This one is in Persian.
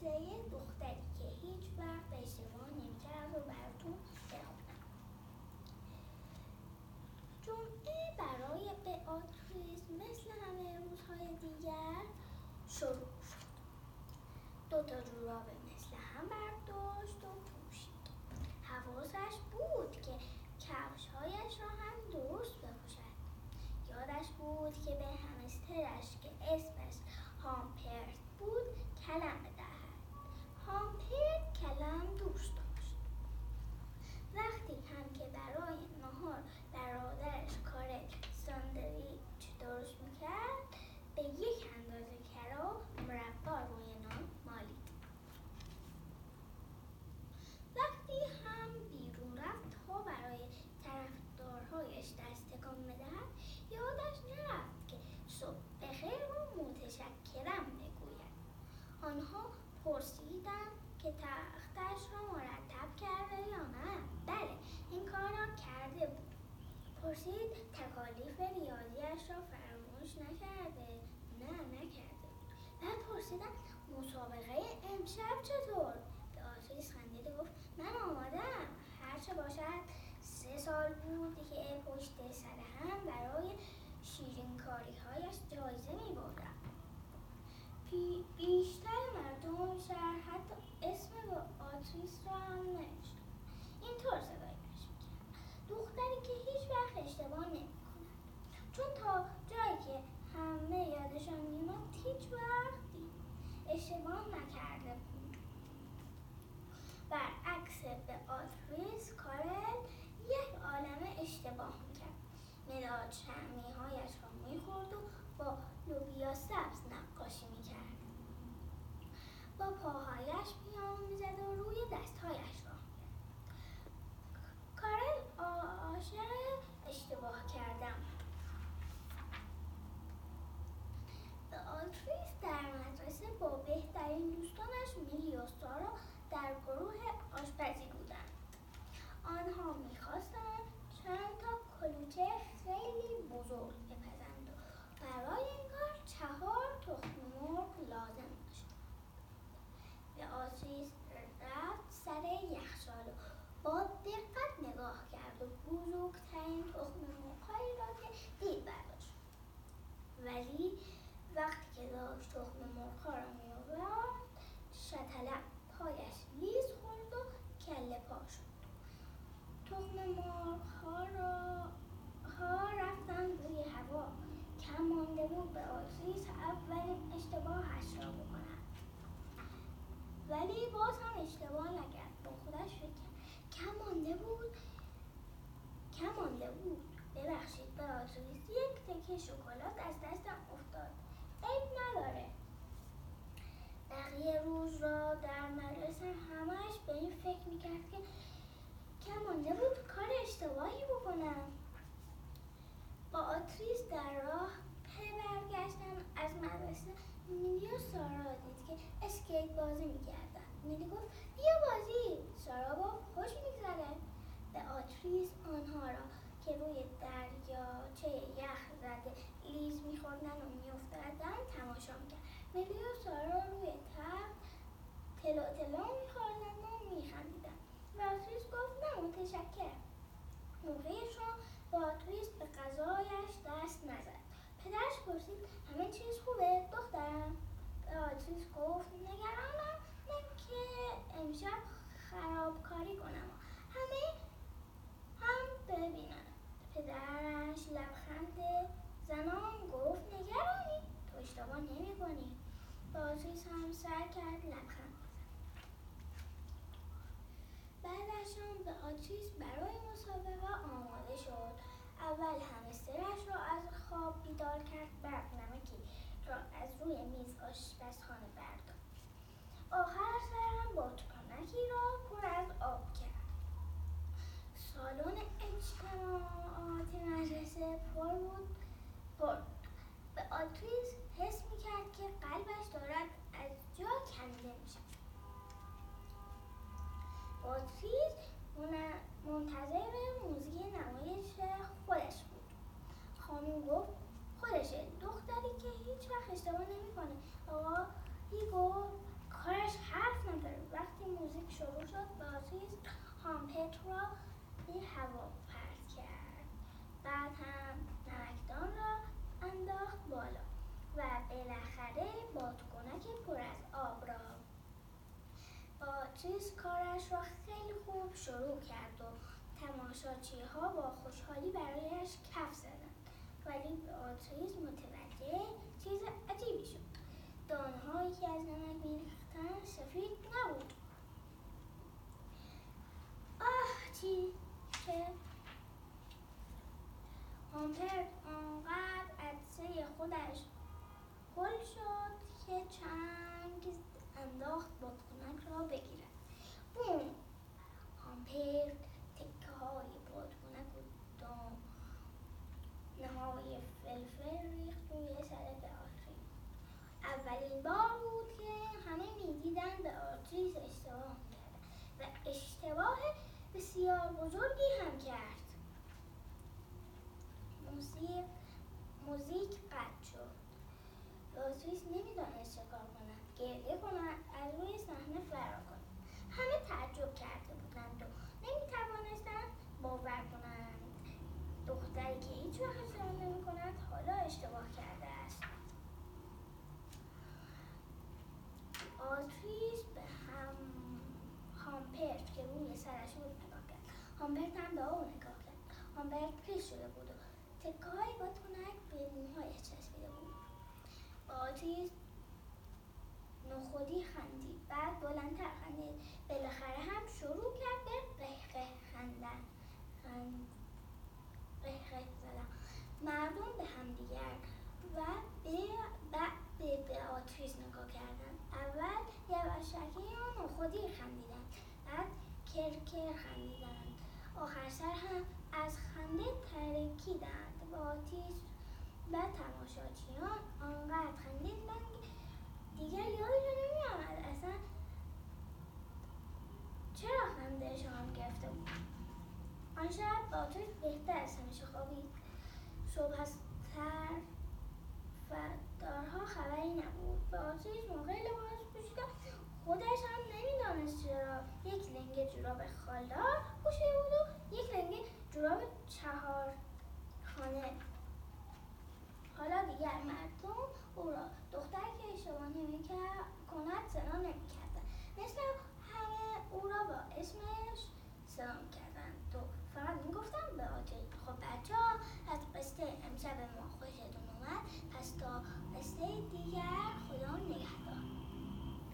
قصه دختری که هیچ وقت اشتباه نمی‌کرد و براتون بخونم. جمعه برای بئاتریس مثل همه روزهای دیگر شروع شد. دو تا جوراب مثل هم برداشت و پوشید. حواسش بود که کفشهایش را هم درست بپوشد. یادش بود که به همسترش که اسمش هامپرت بود کلم بدهد هامپرت کلم دوست داشت وقتی هم که برای نهار برادرش کار ساندویچ درست می‌کرد به یک اندازه کرا مربا روی نان مالید وقتی هم بیرون رفت تا برای طرفدارهایش دست تکان بدهد یادش نرفت که صبح بخیر و متشکرم بگوید آنها پرسیدند که تختش را مرتب کرده یا نه. بله این کار را کرده بود. پرسید تکالیف ریاضیش را فراموش نکرده؟ نه نکرده بعد پرسیدم مسابقه امشب چطور؟ به آتریس خندید گفت من آمادم. هرچه باشد سه سال بود که پشت سر هم برای شیرین کاری هایش جایزه می بردم بیشتر مردم شهر حتی اسم آتریس را هم نوشت اینطور صدایش می‌کرد دختری که هیچ وقت اشتباه نمی کند چون تا جایی که همه یادشان میمد هیچ وقتی اشتباه نکرده بود برعکس به آتریس کارل یک عالم اشتباه می‌کرد مداد شمی هایش را می‌خورد و با لوبیا سبز نقاشی می‌کرد با پاهایش پیانو می‌زد و روی دستهایش را کارل عاشق اشتباه کردن به آتریس در مدرسه با بهترین دوستانش میلی و سارا در گروه آشپزی بودند آنها می‌خواستند چند تا کلوچه خیلی بزرگ بپزند و برای این کار چهار تخم مرغ لازم داشت آتریس رفت سر یخچال با دقت نگاه کرد و بزرگترین تخم مرغهایی را که دید برداشت. ولی وقتی که داشت تخم مرغها را میآورد شتلق پایش لیز خورد و کله پا شد. تخم مرغها را ها رفتن روی هوا. کم مانده بود به آتریس اولین ولی باز هم اشتباه نکرد با خودش فکر کم مانده بود کم مانده بود ببخشید بئاتریس یک تکه شکلات از دستم افتاد عیب نداره بقیه روز را در مدرسه همش به این فکر می‌کرد که کم مانده بود کار اشتباهی بکنم بئاتریس در راه پی برگشتن از مدرسه میلی و سارا دید که اسکیت بازی می‌کردن. میلی گفت بیا بازی. سارا گفت خوش میگذره. بئاتریس آنها را که روی دریاچه یخ زده لیز میخوردن و میافتادن تماشا می‌کرد میلی و سارا روی یخ تلو تلو میخوردن و میخندیدن. بئاتریس گفت نه متشکرم. موقع بئاتریس به غذایش دست نزد. پدرش پرسید همه چیز خوبه دخترم به آتریس گفت نگرانم نه که امشب خرابکاری کنم. همه هم ببینن. پدرش لبخند زنان گفت نگرانی تو اشتباه نمی کنی بازیس هم سر کرد لبخند بعدش هم به آتریس برای مسابقه آماده شد. اول همسترش را از خواب بیدار کرد بعد نمکی را از روی میز آشپزخانه برداشت آخر سرم بادکنکی را پر از آب کرد سالن اجتماعات مدرسه پر بود پر به آتریس حس می‌کرد که قلبش دارد از جا کنده میشه. آتریس منتظر موزیک نمایش خودش بود. خانم گفت خودشه. دختری که هیچ وقت اشتباه نمی‌کنه. آقا گفت کارش شروع شد باتریس هامپت را به هوا پرت کرد بعد هم نمکدان را انداخت بالا و بالاخره بادکنک پر از آب را باتریس کارش را خیلی خوب شروع کرد و تماشاچی ها با خوشحالی برایش کف زدند. ولی باتریس متوجه چیز عجیبی شد. دانهایی که از نمک میریختن سفید نبود. آه چی؟ که هامپر آنقدر عدسه خودش پل شد که چنگ انداخت بادکنک را بگیرد بوم هامپر تکه های بادکنک و دانه های فلفل ریخت روی سر آتری. اولین بار بود که همه می‌دیدند به آتریس اشتباه می‌کردن و اشتباه بسیار بزرگی هم کرد. موسیق موزیک قطع شد. آتریس نمی‌دانست چه کار کند. گریه کند از روی صحنه فرار کند همه تعجب کرده بودند و نمی‌توانستند باور کنند دختری که هیچ وقت اشتباه نمی کند حالا اشتباه کرده است. آتریس به هم هامپرت که روی سرش بود نگاه کرد. هامپرت هم به او نگاه کرد. هامپرت خیس شده بود و تکه های بادکنک به موهایش چسبیده بود. آتریس نخودی خندید. بعد بلندتر خندید. بالاخره هم شروع مردم به همدیگر و به بعد به آتریس نگاه کردن اول یواشکی یا نخودی خندیدن بعد کرکر خندیدند. آخر سر هم از خنده ترکیدند. با آتیش و تماشاچیان آنقدر خندیدند دیگر یادشون 说他是